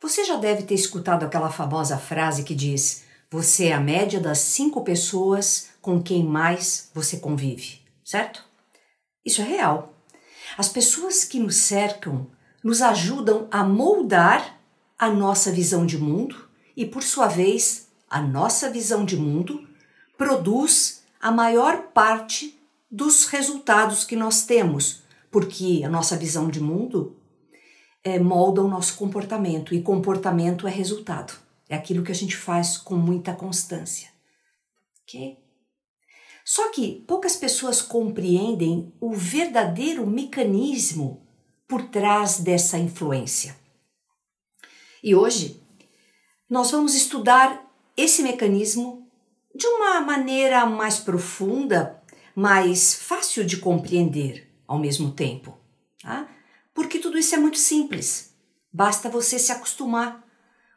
Você já deve ter escutado aquela famosa frase que diz: Você é a média das cinco pessoas com quem mais você convive, certo? Isso é real. As pessoas que nos cercam nos ajudam a moldar a nossa visão de mundo e, por sua vez, a nossa visão de mundo produz a maior parte dos resultados que nós temos, porque a nossa visão de mundo é, molda o nosso comportamento e comportamento é resultado. É aquilo que a gente faz com muita constância. Ok? Só que poucas pessoas compreendem o verdadeiro mecanismo por trás dessa influência. E hoje nós vamos estudar esse mecanismo de uma maneira mais profunda, mais fácil de compreender ao mesmo tempo. Tá? Porque tudo isso é muito simples. Basta você se acostumar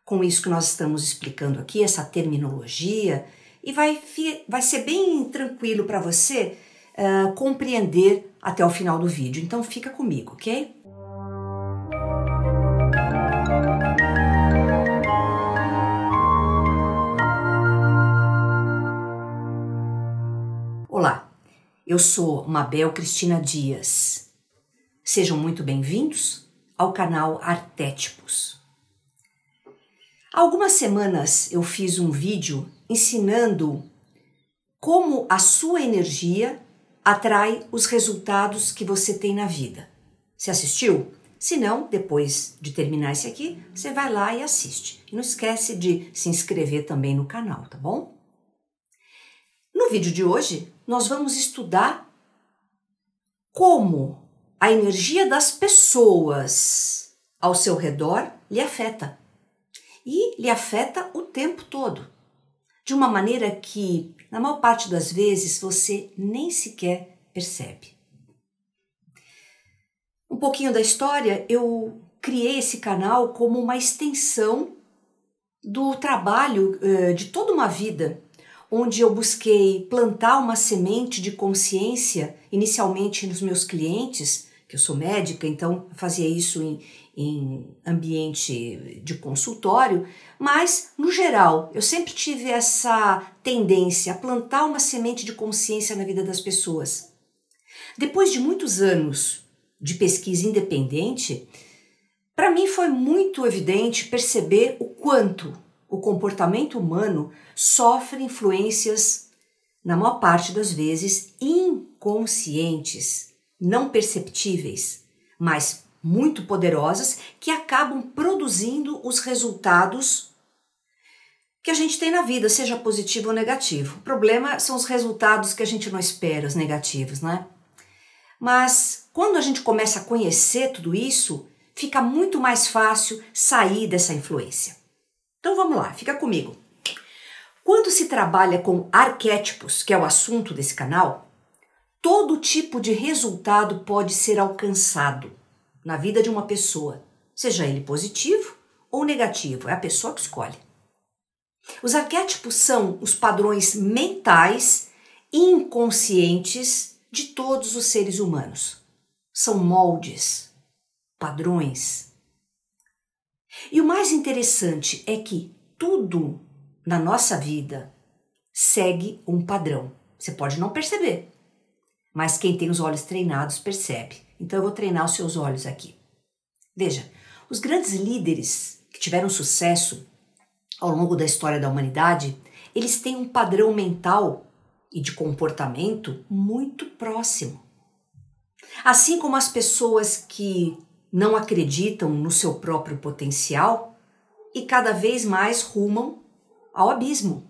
com isso que nós estamos explicando aqui, essa terminologia, e vai, vai ser bem tranquilo para você uh, compreender até o final do vídeo. Então fica comigo, ok? Olá, eu sou Mabel Cristina Dias Sejam muito bem-vindos ao canal Artétipos. Há algumas semanas eu fiz um vídeo ensinando como a sua energia atrai os resultados que você tem na vida. Você assistiu? Se não, depois de terminar esse aqui, você vai lá e assiste. E não esquece de se inscrever também no canal, tá bom? No vídeo de hoje, nós vamos estudar como a energia das pessoas ao seu redor lhe afeta. E lhe afeta o tempo todo. De uma maneira que, na maior parte das vezes, você nem sequer percebe. Um pouquinho da história, eu criei esse canal como uma extensão do trabalho uh, de toda uma vida, onde eu busquei plantar uma semente de consciência, inicialmente nos meus clientes, que eu sou médica, então fazia isso em, em ambiente de consultório, mas no geral eu sempre tive essa tendência a plantar uma semente de consciência na vida das pessoas. Depois de muitos anos de pesquisa independente, para mim foi muito evidente perceber o quanto o comportamento humano sofre influências, na maior parte das vezes, inconscientes não perceptíveis, mas muito poderosas que acabam produzindo os resultados que a gente tem na vida, seja positivo ou negativo. O problema são os resultados que a gente não espera, os negativos, né? Mas quando a gente começa a conhecer tudo isso, fica muito mais fácil sair dessa influência. Então vamos lá, fica comigo. Quando se trabalha com arquétipos, que é o assunto desse canal, Todo tipo de resultado pode ser alcançado na vida de uma pessoa, seja ele positivo ou negativo, é a pessoa que escolhe. Os arquétipos são os padrões mentais inconscientes de todos os seres humanos. São moldes, padrões. E o mais interessante é que tudo na nossa vida segue um padrão. Você pode não perceber, mas quem tem os olhos treinados percebe. Então eu vou treinar os seus olhos aqui. Veja, os grandes líderes que tiveram sucesso ao longo da história da humanidade, eles têm um padrão mental e de comportamento muito próximo. Assim como as pessoas que não acreditam no seu próprio potencial e cada vez mais rumam ao abismo.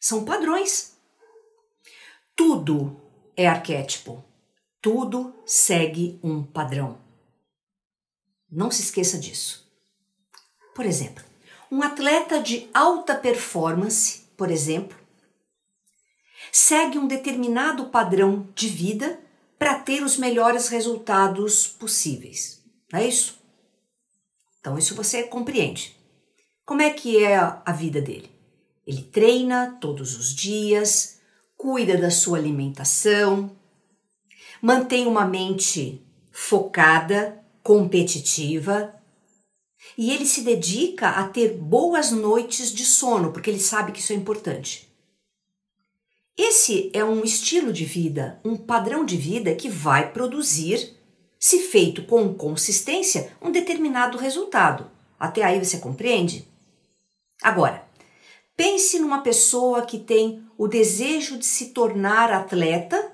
São padrões. Tudo é arquétipo. Tudo segue um padrão. Não se esqueça disso. Por exemplo, um atleta de alta performance, por exemplo, segue um determinado padrão de vida para ter os melhores resultados possíveis. Não é isso? Então, isso você compreende. Como é que é a vida dele? Ele treina todos os dias, cuida da sua alimentação, mantém uma mente focada, competitiva. E ele se dedica a ter boas noites de sono, porque ele sabe que isso é importante. Esse é um estilo de vida, um padrão de vida que vai produzir, se feito com consistência, um determinado resultado. Até aí você compreende? Agora, pense numa pessoa que tem o desejo de se tornar atleta,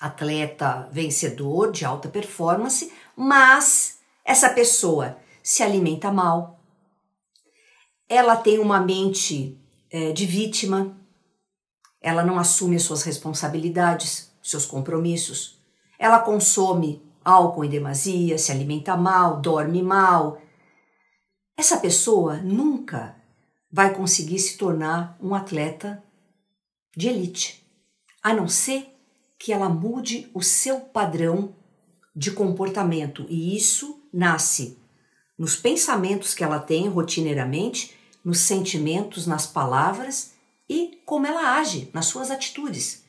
atleta vencedor de alta performance, mas essa pessoa se alimenta mal, ela tem uma mente é, de vítima, ela não assume as suas responsabilidades, seus compromissos, ela consome álcool em demasia, se alimenta mal, dorme mal. Essa pessoa nunca vai conseguir se tornar um atleta de elite, a não ser que ela mude o seu padrão de comportamento, e isso nasce nos pensamentos que ela tem rotineiramente, nos sentimentos, nas palavras e como ela age nas suas atitudes.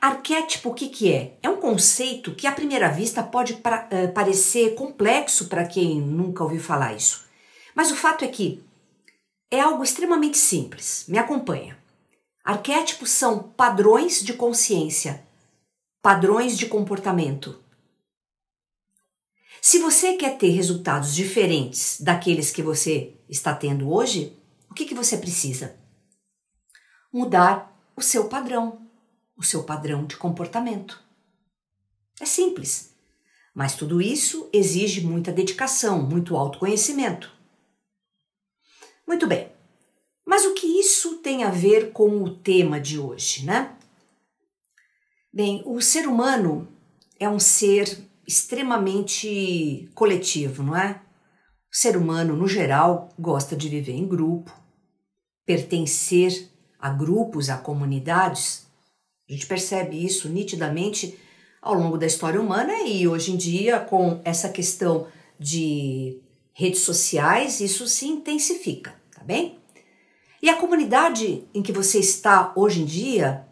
Arquétipo, o que, que é? É um conceito que à primeira vista pode pra, uh, parecer complexo para quem nunca ouviu falar isso. Mas o fato é que é algo extremamente simples. Me acompanha. Arquétipos são padrões de consciência, padrões de comportamento se você quer ter resultados diferentes daqueles que você está tendo hoje, o que, que você precisa? Mudar o seu padrão, o seu padrão de comportamento. É simples, mas tudo isso exige muita dedicação, muito autoconhecimento. Muito bem, mas o que isso tem a ver com o tema de hoje, né? Bem, o ser humano é um ser extremamente coletivo, não é? O ser humano, no geral, gosta de viver em grupo, pertencer a grupos, a comunidades. A gente percebe isso nitidamente ao longo da história humana e hoje em dia, com essa questão de redes sociais, isso se intensifica, bem? E a comunidade em que você está hoje em dia,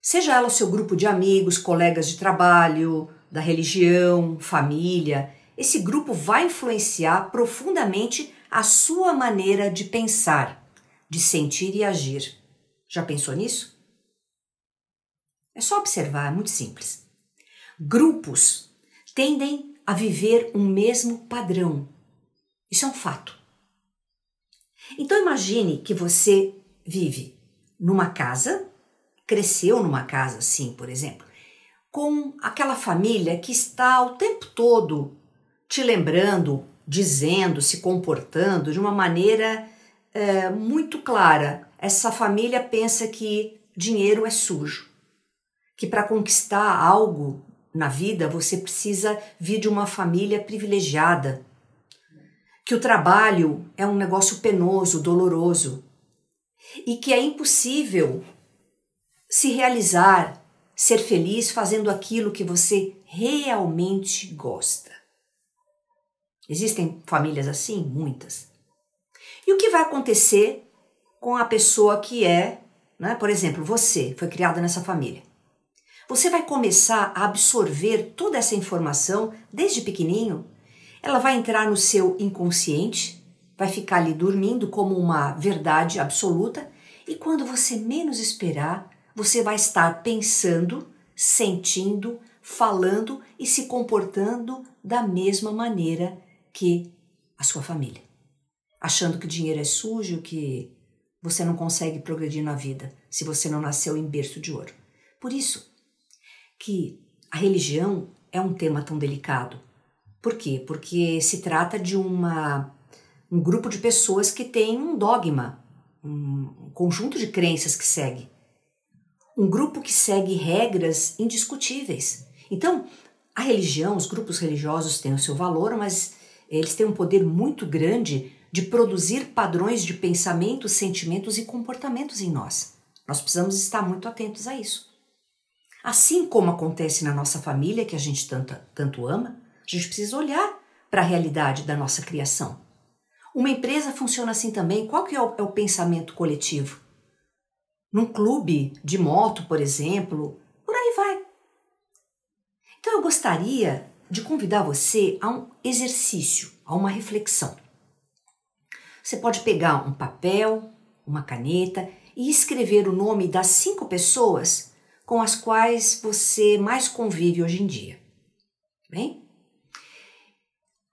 seja ela o seu grupo de amigos, colegas de trabalho, da religião, família, esse grupo vai influenciar profundamente a sua maneira de pensar, de sentir e agir. Já pensou nisso? É só observar, é muito simples. Grupos tendem a viver um mesmo padrão. Isso é um fato. Então imagine que você vive numa casa, cresceu numa casa assim, por exemplo, com aquela família que está o tempo todo te lembrando, dizendo, se comportando de uma maneira é, muito clara. Essa família pensa que dinheiro é sujo, que para conquistar algo na vida você precisa vir de uma família privilegiada, que o trabalho é um negócio penoso, doloroso e que é impossível se realizar ser feliz fazendo aquilo que você realmente gosta. Existem famílias assim? Muitas. E o que vai acontecer com a pessoa que é, né? por exemplo, você foi criada nessa família? Você vai começar a absorver toda essa informação desde pequenininho. Ela vai entrar no seu inconsciente, vai ficar ali dormindo como uma verdade absoluta, e quando você menos esperar, você vai estar pensando, sentindo, falando e se comportando da mesma maneira que a sua família. Achando que dinheiro é sujo, que você não consegue progredir na vida se você não nasceu em berço de ouro. Por isso que a religião é um tema tão delicado. Por quê? Porque se trata de uma um grupo de pessoas que tem um dogma, um conjunto de crenças que segue um grupo que segue regras indiscutíveis. Então, a religião, os grupos religiosos têm o seu valor, mas eles têm um poder muito grande de produzir padrões de pensamentos, sentimentos e comportamentos em nós. Nós precisamos estar muito atentos a isso. Assim como acontece na nossa família, que a gente tanto, tanto ama, a gente precisa olhar para a realidade da nossa criação. Uma empresa funciona assim também. Qual que é o, é o pensamento coletivo? num clube de moto, por exemplo, por aí vai. Então eu gostaria de convidar você a um exercício, a uma reflexão. Você pode pegar um papel, uma caneta e escrever o nome das cinco pessoas com as quais você mais convive hoje em dia. Bem?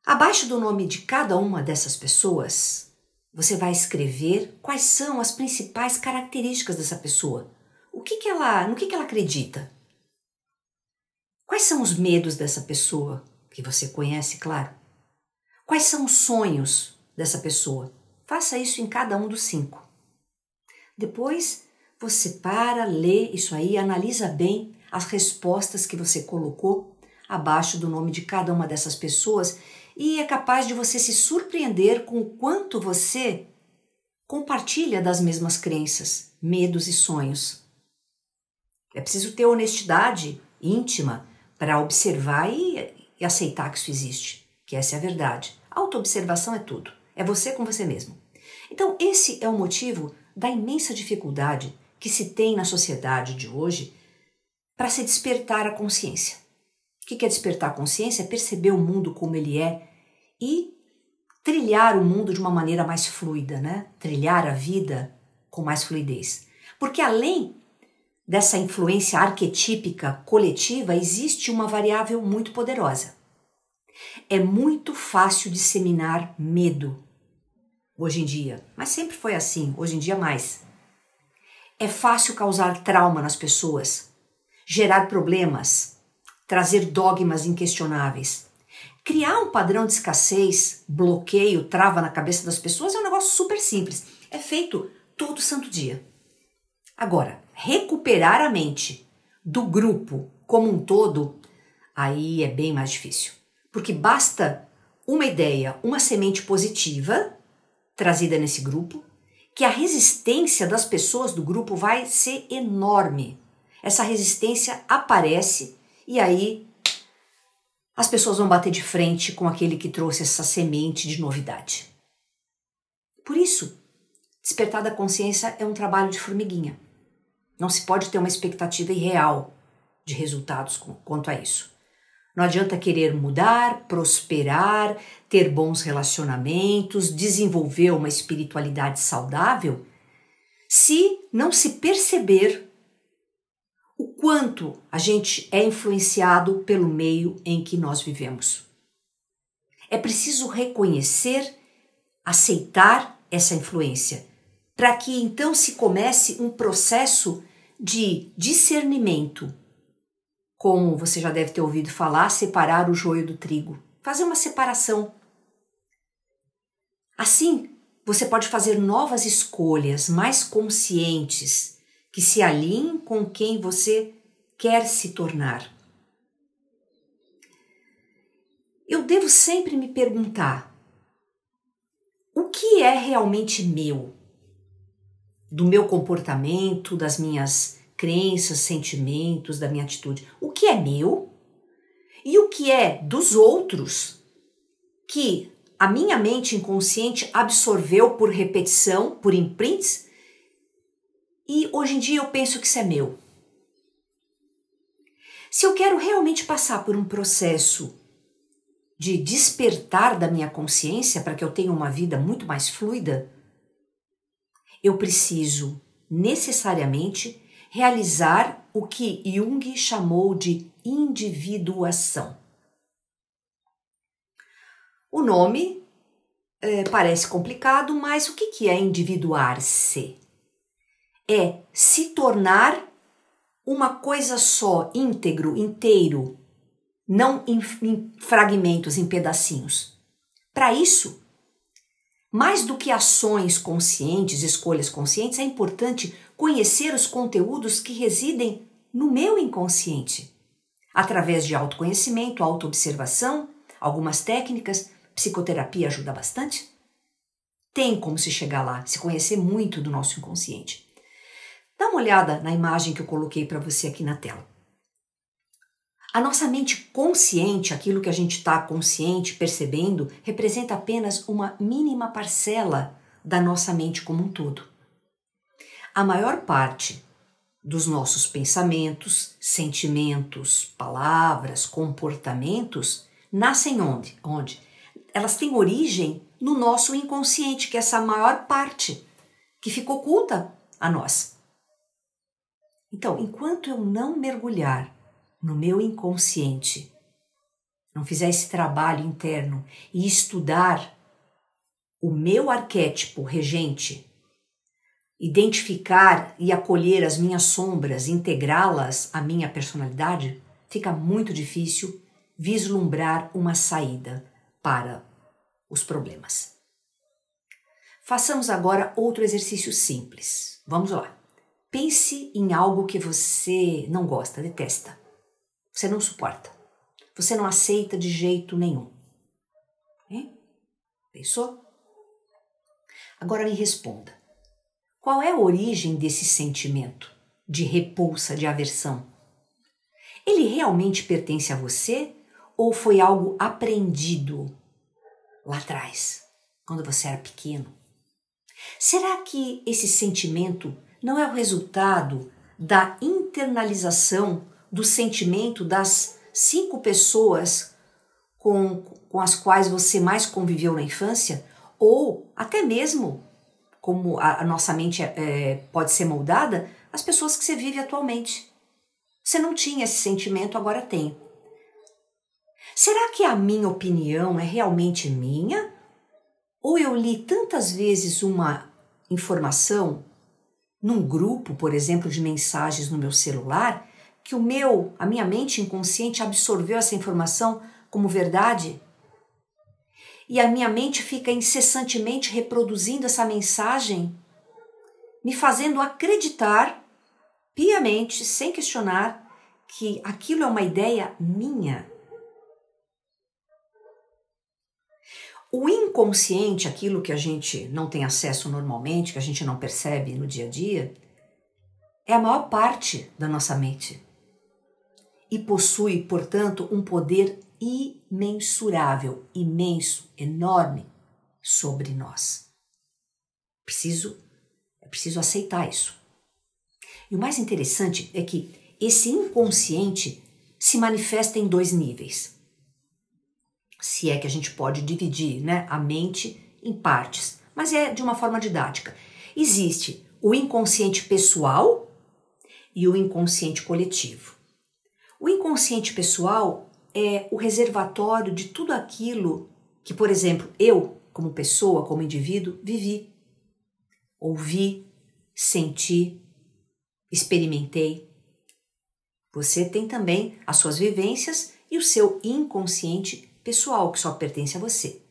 Abaixo do nome de cada uma dessas pessoas, você vai escrever quais são as principais características dessa pessoa. O que, que ela, no que, que ela acredita? Quais são os medos dessa pessoa, que você conhece, claro? Quais são os sonhos dessa pessoa? Faça isso em cada um dos cinco. Depois, você para, lê isso aí, analisa bem as respostas que você colocou abaixo do nome de cada uma dessas pessoas e é capaz de você se surpreender com o quanto você compartilha das mesmas crenças, medos e sonhos. É preciso ter honestidade íntima para observar e, e aceitar que isso existe, que essa é a verdade. Autoobservação é tudo. É você com você mesmo. Então, esse é o motivo da imensa dificuldade que se tem na sociedade de hoje para se despertar a consciência. O que é despertar a consciência? É perceber o mundo como ele é e trilhar o mundo de uma maneira mais fluida, né? Trilhar a vida com mais fluidez. Porque além dessa influência arquetípica coletiva, existe uma variável muito poderosa. É muito fácil disseminar medo hoje em dia, mas sempre foi assim, hoje em dia mais. É fácil causar trauma nas pessoas, gerar problemas, trazer dogmas inquestionáveis. Criar um padrão de escassez, bloqueio, trava na cabeça das pessoas é um negócio super simples. É feito todo santo dia. Agora, recuperar a mente do grupo como um todo, aí é bem mais difícil. Porque basta uma ideia, uma semente positiva trazida nesse grupo, que a resistência das pessoas do grupo vai ser enorme. Essa resistência aparece e aí as pessoas vão bater de frente com aquele que trouxe essa semente de novidade. Por isso, despertar da consciência é um trabalho de formiguinha. Não se pode ter uma expectativa irreal de resultados quanto a isso. Não adianta querer mudar, prosperar, ter bons relacionamentos, desenvolver uma espiritualidade saudável, se não se perceber o quanto a gente é influenciado pelo meio em que nós vivemos. É preciso reconhecer, aceitar essa influência, para que então se comece um processo de discernimento como você já deve ter ouvido falar, separar o joio do trigo, fazer uma separação. Assim, você pode fazer novas escolhas mais conscientes que se alinhem com quem você quer se tornar. Eu devo sempre me perguntar: o que é realmente meu? Do meu comportamento, das minhas crenças, sentimentos, da minha atitude. O que é meu e o que é dos outros que a minha mente inconsciente absorveu por repetição, por imprints, e hoje em dia eu penso que isso é meu. Se eu quero realmente passar por um processo de despertar da minha consciência para que eu tenha uma vida muito mais fluida, eu preciso necessariamente realizar o que Jung chamou de individuação. O nome é, parece complicado, mas o que, que é individuar-se? É se tornar uma coisa só, íntegro, inteiro, não em, em fragmentos, em pedacinhos. Para isso, mais do que ações conscientes, escolhas conscientes, é importante conhecer os conteúdos que residem no meu inconsciente. Através de autoconhecimento, autoobservação, algumas técnicas, psicoterapia ajuda bastante. Tem como se chegar lá, se conhecer muito do nosso inconsciente. Dá uma olhada na imagem que eu coloquei para você aqui na tela. A nossa mente consciente, aquilo que a gente está consciente, percebendo, representa apenas uma mínima parcela da nossa mente como um todo. A maior parte dos nossos pensamentos, sentimentos, palavras, comportamentos nascem onde? Onde? Elas têm origem no nosso inconsciente, que é essa maior parte que fica oculta a nós. Então, enquanto eu não mergulhar no meu inconsciente, não fizer esse trabalho interno e estudar o meu arquétipo regente, identificar e acolher as minhas sombras, integrá-las à minha personalidade, fica muito difícil vislumbrar uma saída para os problemas. Façamos agora outro exercício simples. Vamos lá. Pense em algo que você não gosta, detesta. Você não suporta. Você não aceita de jeito nenhum. Hein? Pensou? Agora me responda. Qual é a origem desse sentimento de repulsa, de aversão? Ele realmente pertence a você ou foi algo aprendido lá atrás, quando você era pequeno? Será que esse sentimento não é o resultado da internalização do sentimento das cinco pessoas com, com as quais você mais conviveu na infância? Ou até mesmo como a, a nossa mente é, é, pode ser moldada, as pessoas que você vive atualmente. Você não tinha esse sentimento, agora tem. Será que a minha opinião é realmente minha? Ou eu li tantas vezes uma informação num grupo, por exemplo, de mensagens no meu celular, que o meu, a minha mente inconsciente absorveu essa informação como verdade e a minha mente fica incessantemente reproduzindo essa mensagem, me fazendo acreditar piamente, sem questionar, que aquilo é uma ideia minha. O inconsciente, aquilo que a gente não tem acesso normalmente, que a gente não percebe no dia a dia, é a maior parte da nossa mente e possui, portanto, um poder imensurável, imenso, enorme sobre nós. Preciso, é preciso aceitar isso. E o mais interessante é que esse inconsciente se manifesta em dois níveis. Se é que a gente pode dividir né, a mente em partes, mas é de uma forma didática. Existe o inconsciente pessoal e o inconsciente coletivo. O inconsciente pessoal é o reservatório de tudo aquilo que, por exemplo, eu, como pessoa, como indivíduo, vivi, ouvi, senti, experimentei. Você tem também as suas vivências e o seu inconsciente pessoal, que só pertence a você.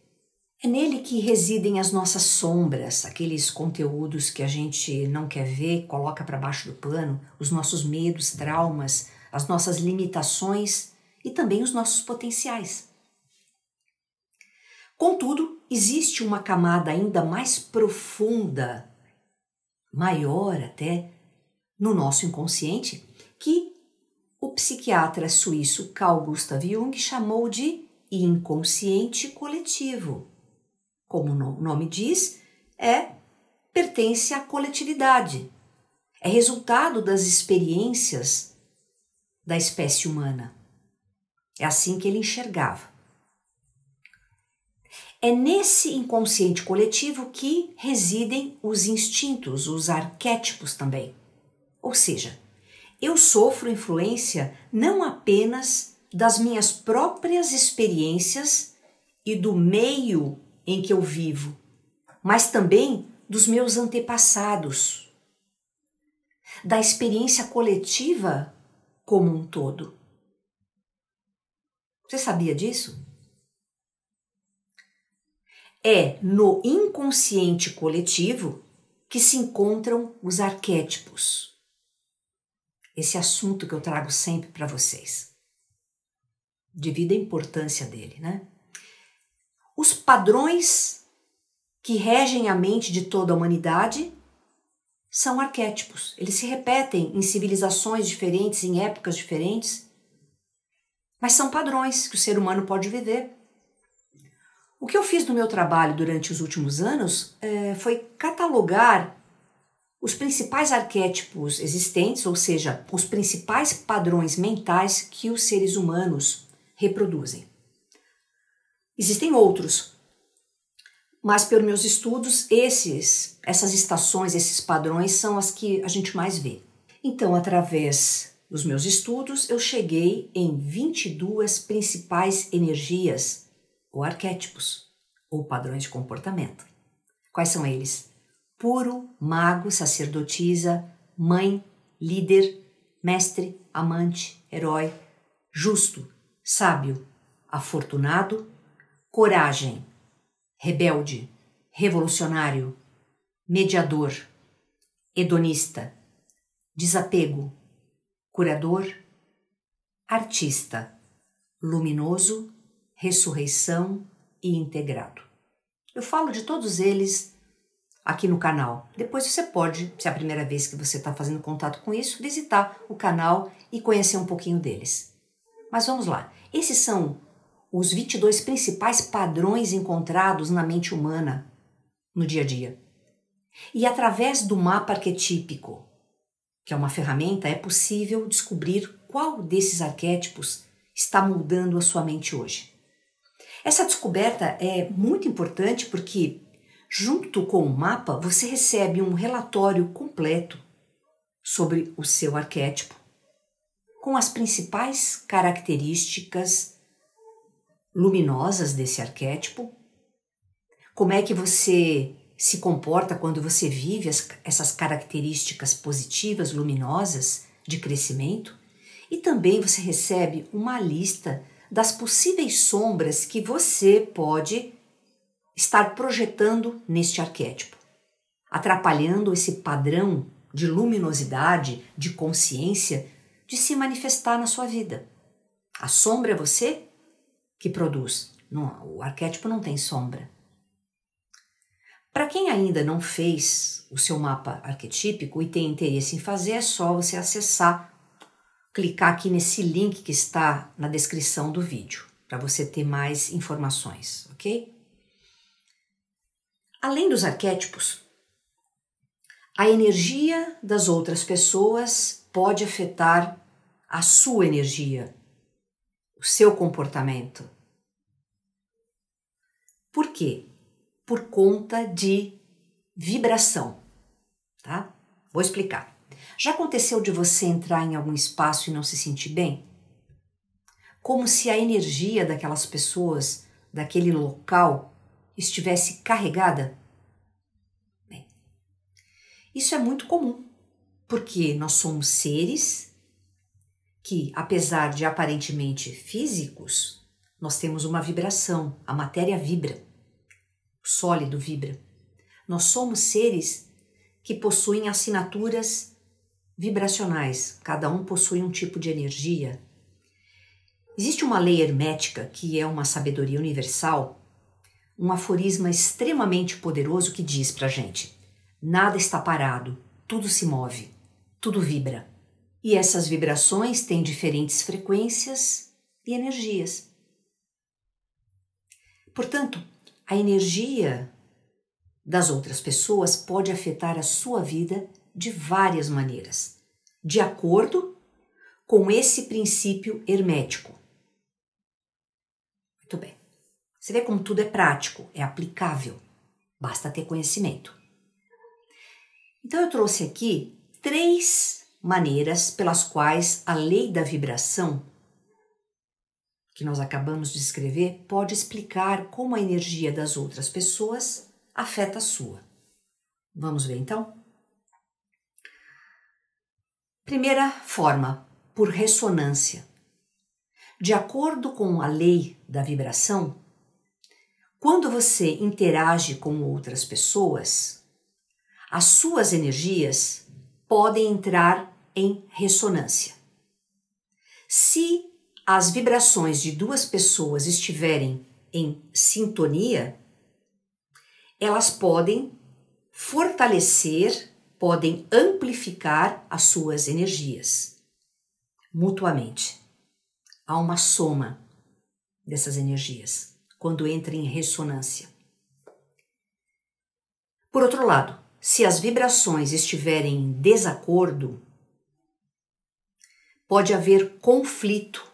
É nele que residem as nossas sombras, aqueles conteúdos que a gente não quer ver, coloca para baixo do pano, os nossos medos, traumas, as nossas limitações e também os nossos potenciais. Contudo, existe uma camada ainda mais profunda, maior até, no nosso inconsciente, que o psiquiatra suíço Carl Gustav Jung chamou de inconsciente coletivo. Como o nome diz, é pertence à coletividade. É resultado das experiências da espécie humana. É assim que ele enxergava. É nesse inconsciente coletivo que residem os instintos, os arquétipos também. Ou seja, eu sofro influência não apenas das minhas próprias experiências e do meio em que eu vivo, mas também dos meus antepassados, da experiência coletiva como um todo. Você sabia disso? É no inconsciente coletivo que se encontram os arquétipos. Esse assunto que eu trago sempre para vocês. Devido à importância dele, né? Os padrões que regem a mente de toda a humanidade são arquétipos. Eles se repetem em civilizações diferentes, em épocas diferentes mas são padrões que o ser humano pode viver. O que eu fiz no meu trabalho durante os últimos anos é, foi catalogar os principais arquétipos existentes, ou seja, os principais padrões mentais que os seres humanos reproduzem. Existem outros, mas pelos meus estudos, esses, essas estações, esses padrões são as que a gente mais vê. Então, através dos meus estudos, eu cheguei em 22 principais energias ou arquétipos ou padrões de comportamento. Quais são eles? puro, mago, sacerdotisa, mãe, líder, mestre, amante, herói, justo, sábio, afortunado, coragem, rebelde, revolucionário, mediador, hedonista, desapego, curador, artista, luminoso, ressurreição e integrado. Eu falo de todos eles aqui no canal. Depois você pode, se é a primeira vez que você está fazendo contato com isso, visitar o canal e conhecer um pouquinho deles. Mas vamos lá. Esses são os 22 principais padrões encontrados na mente humana no dia a dia. E através do mapa arquetípico, que é uma ferramenta, é possível descobrir qual desses arquétipos está moldando a sua mente hoje. Essa descoberta é muito importante porque Junto com o mapa, você recebe um relatório completo sobre o seu arquétipo, com as principais características luminosas desse arquétipo, como é que você se comporta quando você vive as, essas características positivas, luminosas de crescimento, e também você recebe uma lista das possíveis sombras que você pode estar projetando neste arquétipo, atrapalhando esse padrão de luminosidade, de consciência, de se manifestar na sua vida. A sombra é você que produz. Não, o arquétipo não tem sombra. Para quem ainda não fez o seu mapa arquetípico e tem interesse em fazer, é só você acessar, clicar aqui nesse link que está na descrição do vídeo, para você ter mais informações, ok? Além dos arquétipos, a energia das outras pessoas pode afetar a sua energia, o seu comportamento. Por quê? Por conta de vibração, tá? Vou explicar. Já aconteceu de você entrar em algum espaço e não se sentir bem? Como se a energia daquelas pessoas, daquele local, estivesse carregada? Bem, isso é muito comum, porque nós somos seres que, apesar de aparentemente físicos, nós temos uma vibração, a matéria vibra, o sólido vibra. Nós somos seres que possuem assinaturas vibracionais, cada um possui um tipo de energia. Existe uma lei hermética que é uma sabedoria universal um aforisma extremamente poderoso que diz pra gente: nada está parado, tudo se move, tudo vibra. E essas vibrações têm diferentes frequências e energias. Portanto, a energia das outras pessoas pode afetar a sua vida de várias maneiras, de acordo com esse princípio hermético. Muito bem. Você vê como tudo é prático, é aplicável, basta ter conhecimento. Então eu trouxe aqui três maneiras pelas quais a lei da vibração que nós acabamos de escrever pode explicar como a energia das outras pessoas afeta a sua. Vamos ver então? Primeira forma, por ressonância. De acordo com a lei da vibração, quando você interage com outras pessoas, as suas energias podem entrar em ressonância. Se as vibrações de duas pessoas estiverem em sintonia, elas podem fortalecer, podem amplificar as suas energias mutuamente. Há uma soma dessas energias quando entra em ressonância. Por outro lado, se as vibrações estiverem em desacordo, pode haver conflito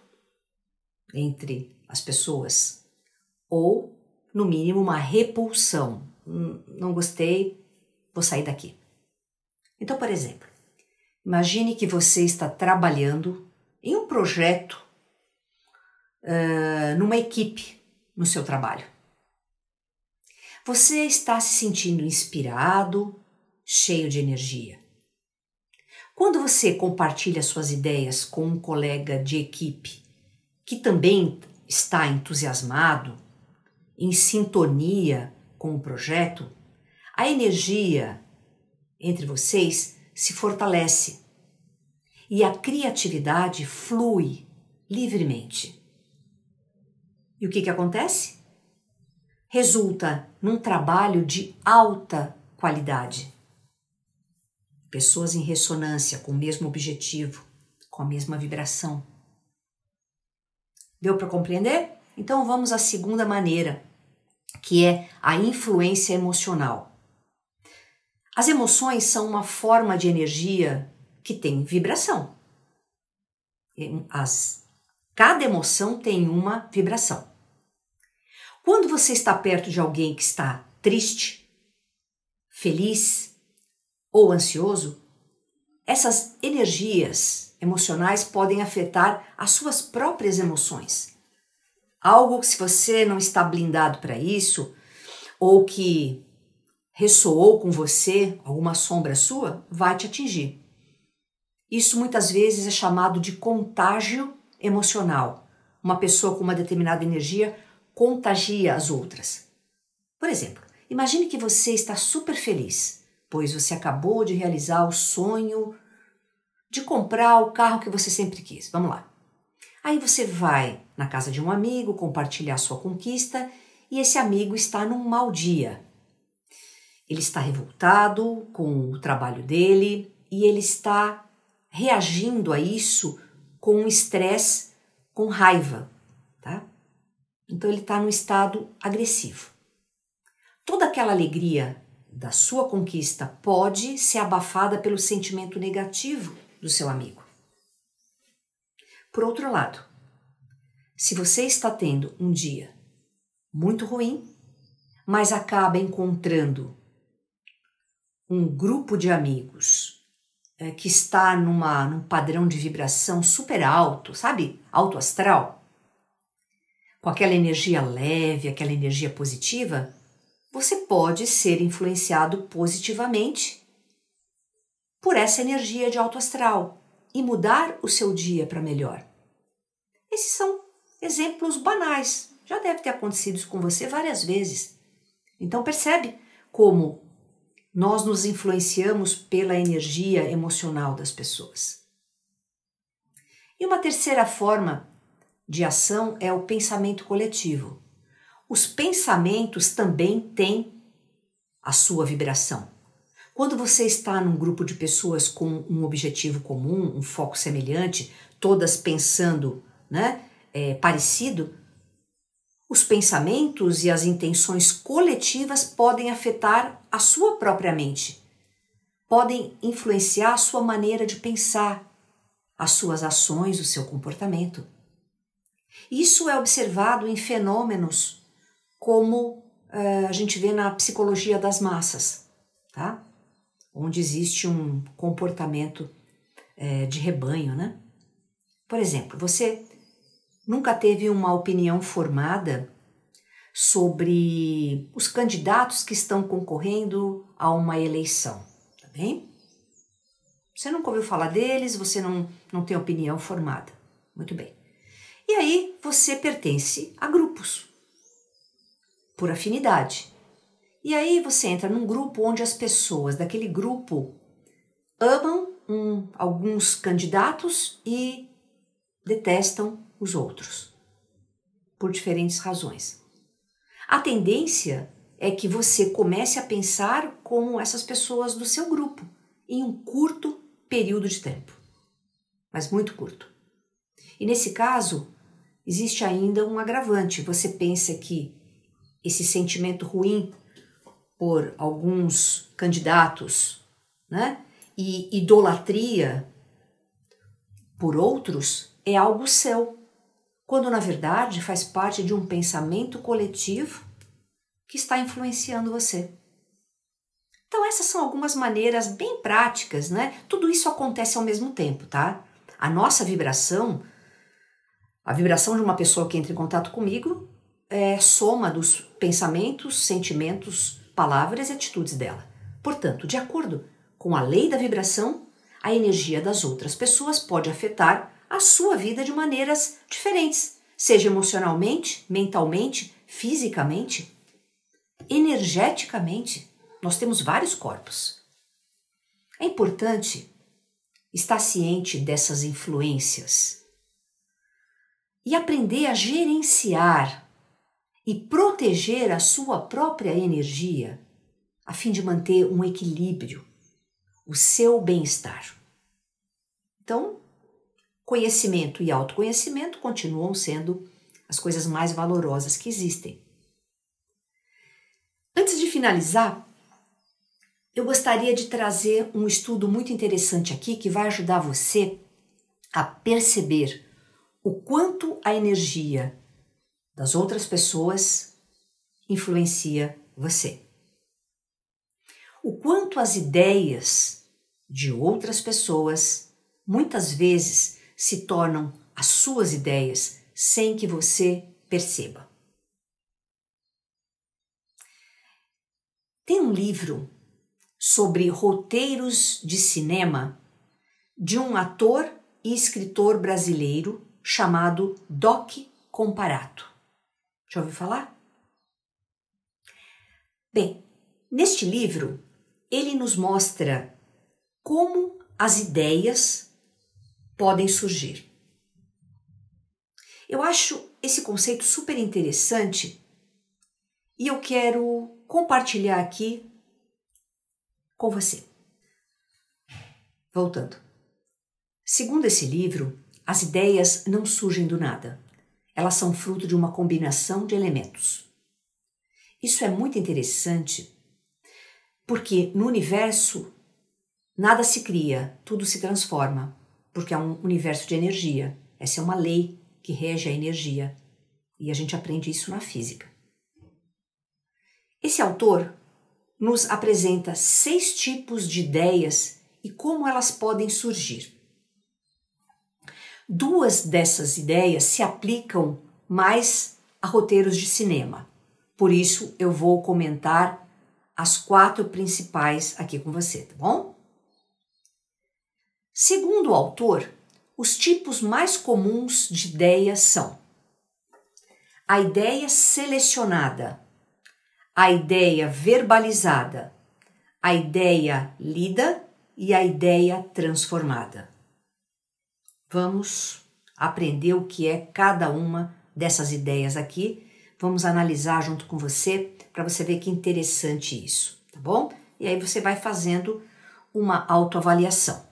entre as pessoas ou, no mínimo, uma repulsão. Hum, não gostei, vou sair daqui. Então, por exemplo, imagine que você está trabalhando em um projeto, uh, numa equipe no seu trabalho. Você está se sentindo inspirado, cheio de energia. Quando você compartilha suas ideias com um colega de equipe que também está entusiasmado, em sintonia com o projeto, a energia entre vocês se fortalece e a criatividade flui livremente. E o que, que acontece? Resulta num trabalho de alta qualidade. Pessoas em ressonância com o mesmo objetivo, com a mesma vibração. Deu para compreender? Então vamos à segunda maneira, que é a influência emocional. As emoções são uma forma de energia que tem vibração. As, cada emoção tem uma vibração. Quando você está perto de alguém que está triste, feliz ou ansioso, essas energias emocionais podem afetar as suas próprias emoções. Algo que, se você não está blindado para isso, ou que ressoou com você, alguma sombra sua, vai te atingir. Isso muitas vezes é chamado de contágio emocional. Uma pessoa com uma determinada energia contagia as outras. Por exemplo, imagine que você está super feliz, pois você acabou de realizar o sonho de comprar o carro que você sempre quis. Vamos lá. Aí você vai na casa de um amigo compartilhar sua conquista e esse amigo está num mau dia. Ele está revoltado com o trabalho dele e ele está reagindo a isso com estresse, com raiva, tá? Então ele está no estado agressivo. Toda aquela alegria da sua conquista pode ser abafada pelo sentimento negativo do seu amigo. Por outro lado, se você está tendo um dia muito ruim, mas acaba encontrando um grupo de amigos é, que está numa, num padrão de vibração super alto, sabe? Alto astral, com aquela energia leve, aquela energia positiva, você pode ser influenciado positivamente por essa energia de alto astral e mudar o seu dia para melhor. Esses são exemplos banais, já deve ter acontecido isso com você várias vezes. Então percebe como nós nos influenciamos pela energia emocional das pessoas. E uma terceira forma de ação é o pensamento coletivo. Os pensamentos também têm a sua vibração. Quando você está num grupo de pessoas com um objetivo comum, um foco semelhante, todas pensando né, é, parecido, os pensamentos e as intenções coletivas podem afetar a sua própria mente, podem influenciar a sua maneira de pensar, as suas ações, o seu comportamento. Isso é observado em fenômenos como uh, a gente vê na psicologia das massas, tá? onde existe um comportamento uh, de rebanho. Né? Por exemplo, você nunca teve uma opinião formada sobre os candidatos que estão concorrendo a uma eleição, tá bem? Você nunca ouviu falar deles, você não, não tem opinião formada. Muito bem. E aí você pertence a grupos por afinidade. E aí você entra num grupo onde as pessoas daquele grupo amam um, alguns candidatos e detestam os outros, por diferentes razões. A tendência é que você comece a pensar como essas pessoas do seu grupo em um curto período de tempo, mas muito curto. E nesse caso, existe ainda um agravante. Você pensa que esse sentimento ruim por alguns candidatos, né? E idolatria por outros é algo seu, quando na verdade faz parte de um pensamento coletivo que está influenciando você. Então essas são algumas maneiras bem práticas, né? Tudo isso acontece ao mesmo tempo, tá? A nossa vibração, a vibração de uma pessoa que entra em contato comigo é soma dos pensamentos, sentimentos, palavras e atitudes dela. Portanto, de acordo com a lei da vibração, a energia das outras pessoas pode afetar a sua vida de maneiras diferentes, seja emocionalmente, mentalmente, fisicamente, energeticamente. Nós temos vários corpos. É importante estar ciente dessas influências e aprender a gerenciar e proteger a sua própria energia a fim de manter um equilíbrio, o seu bem-estar. Então, conhecimento e autoconhecimento continuam sendo as coisas mais valorosas que existem. Antes de finalizar, eu gostaria de trazer um estudo muito interessante aqui que vai ajudar você a perceber o quanto a energia das outras pessoas influencia você. O quanto as ideias de outras pessoas muitas vezes se tornam as suas ideias sem que você perceba. Tem um livro sobre roteiros de cinema de um ator e escritor brasileiro chamado Doc Comparato. Já ouviu falar? Bem, neste livro ele nos mostra como as ideias podem surgir. Eu acho esse conceito super interessante e eu quero compartilhar aqui com você. Voltando. Segundo esse livro, as ideias não surgem do nada. Elas são fruto de uma combinação de elementos. Isso é muito interessante porque no universo nada se cria, tudo se transforma, porque é um universo de energia. Essa é uma lei que rege a energia e a gente aprende isso na física. Esse autor nos apresenta seis tipos de ideias e como elas podem surgir. Duas dessas ideias se aplicam mais a roteiros de cinema, por isso eu vou comentar as quatro principais aqui com você, tá bom? Segundo o autor, os tipos mais comuns de ideias são a ideia selecionada, a ideia verbalizada, a ideia lida e a ideia transformada. Vamos aprender o que é cada uma dessas ideias aqui. Vamos analisar junto com você para você ver que interessante isso, tá bom? E aí você vai fazendo uma autoavaliação.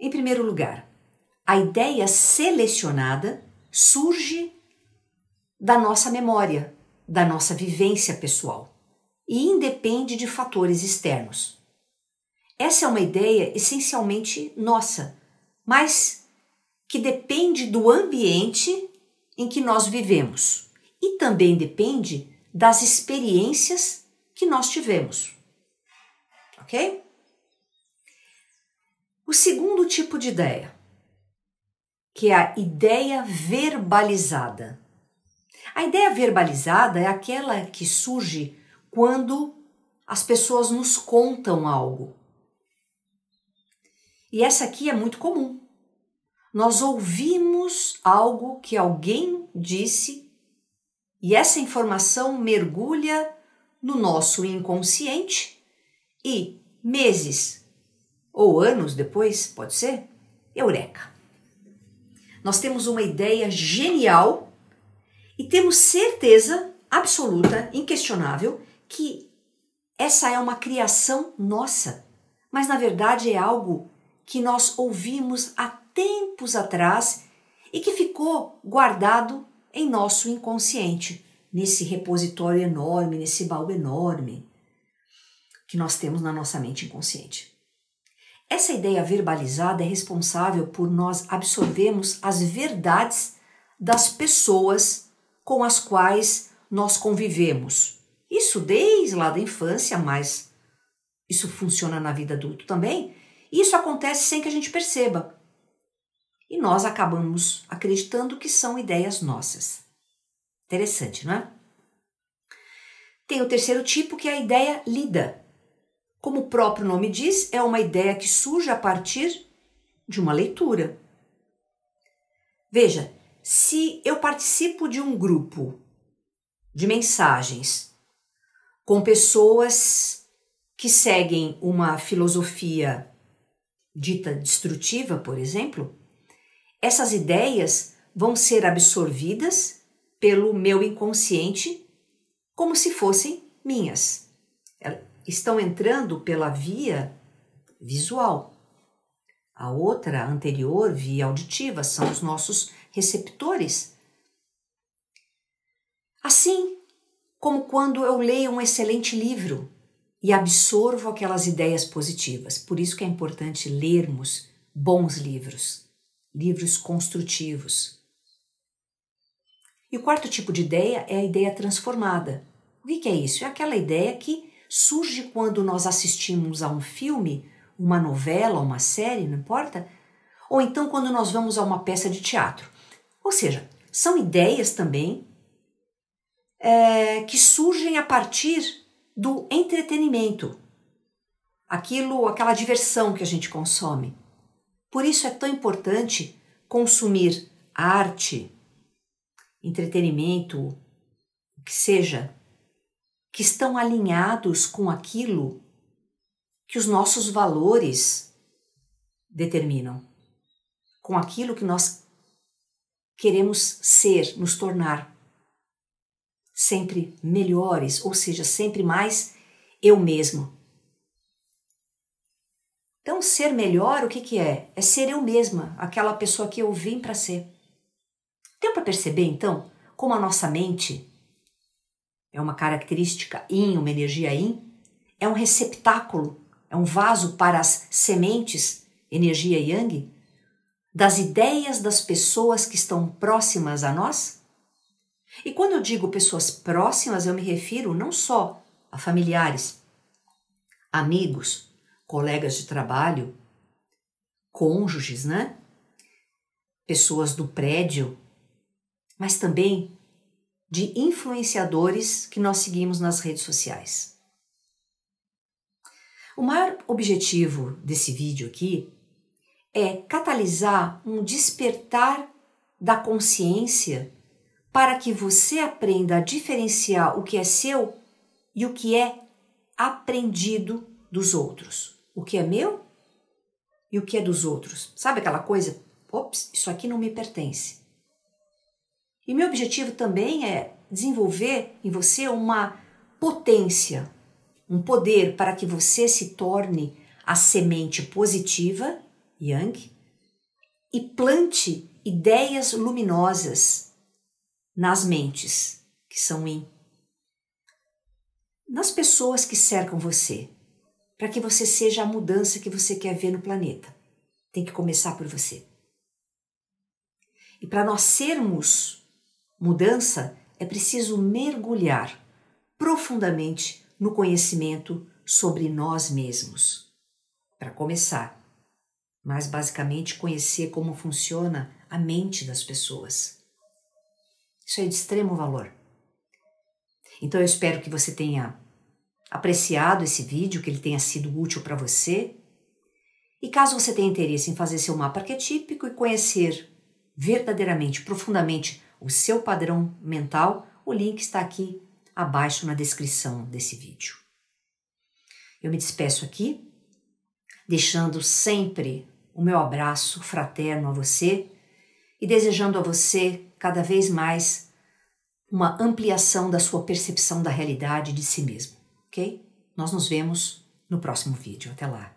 Em primeiro lugar, a ideia selecionada surge da nossa memória, da nossa vivência pessoal e independe de fatores externos. Essa é uma ideia essencialmente nossa, mas que depende do ambiente em que nós vivemos e também depende das experiências que nós tivemos. Ok? O segundo tipo de ideia, que é a ideia verbalizada. A ideia verbalizada é aquela que surge quando as pessoas nos contam algo. E essa aqui é muito comum. Nós ouvimos algo que alguém disse e essa informação mergulha no nosso inconsciente e meses ou anos depois, pode ser, eureka. Nós temos uma ideia genial e temos certeza absoluta, inquestionável, que essa é uma criação nossa, mas na verdade é algo que nós ouvimos há tempos atrás e que ficou guardado em nosso inconsciente. nesse repositório enorme, nesse baú enorme que nós temos na nossa mente inconsciente. Essa ideia verbalizada é responsável por nós absorvermos as verdades das pessoas com as quais nós convivemos. Isso desde lá da infância, mas isso funciona na vida adulta também. Isso acontece sem que a gente perceba. E nós acabamos acreditando que são ideias nossas. Interessante, não é? Tem o terceiro tipo, que é a ideia lida. Como o próprio nome diz, é uma ideia que surge a partir de uma leitura. Veja, se eu participo de um grupo de mensagens com pessoas que seguem uma filosofia dita destrutiva, por exemplo, essas ideias vão ser absorvidas pelo meu inconsciente como se fossem minhas estão entrando pela via visual. A outra, anterior, via auditiva, são os nossos receptores. Assim como quando eu leio um excelente livro e absorvo aquelas ideias positivas. Por isso que é importante lermos bons livros, livros construtivos. E o quarto tipo de ideia é a ideia transformada. O que é isso? É aquela ideia que surge quando nós assistimos a um filme, uma novela, uma série, não importa, ou então quando nós vamos a uma peça de teatro. Ou seja, são ideias também é, que surgem a partir do entretenimento, aquilo, aquela diversão que a gente consome. Por isso é tão importante consumir arte, entretenimento, o que seja, que estão alinhados com aquilo que os nossos valores determinam, com aquilo que nós queremos ser, nos tornar sempre melhores, ou seja, sempre mais eu mesmo. Então, ser melhor, o que, que é? É ser eu mesma, aquela pessoa que eu vim para ser. Deu para perceber, então, como a nossa mente é uma característica yin, uma energia yin, é um receptáculo, é um vaso para as sementes, energia yang, das ideias das pessoas que estão próximas a nós? E quando eu digo pessoas próximas, eu me refiro não só a familiares, amigos, colegas de trabalho, cônjuges, né? Pessoas do prédio, mas também de influenciadores que nós seguimos nas redes sociais. O maior objetivo desse vídeo aqui é catalisar um despertar da consciência para que você aprenda a diferenciar o que é seu e o que é aprendido dos outros. O que é meu e o que é dos outros. Sabe aquela coisa? Ops, isso aqui não me pertence. E meu objetivo também é desenvolver em você uma potência, um poder para que você se torne a semente positiva, Yang, e plante ideias luminosas nas mentes, que são Yin, nas pessoas que cercam você, para que você seja a mudança que você quer ver no planeta. Tem que começar por você. E para nós sermos mudança, é preciso mergulhar profundamente no conhecimento sobre nós mesmos. Para começar, mas basicamente conhecer como funciona a mente das pessoas. Isso é de extremo valor. Então eu espero que você tenha apreciado esse vídeo, que ele tenha sido útil para você. E caso você tenha interesse em fazer seu mapa arquetípico e conhecer verdadeiramente, profundamente o seu padrão mental, o link está aqui abaixo na descrição desse vídeo. Eu me despeço aqui, deixando sempre o meu abraço fraterno a você e desejando a você cada vez mais uma ampliação da sua percepção da realidade de si mesmo, ok? Nós nos vemos no próximo vídeo. Até lá!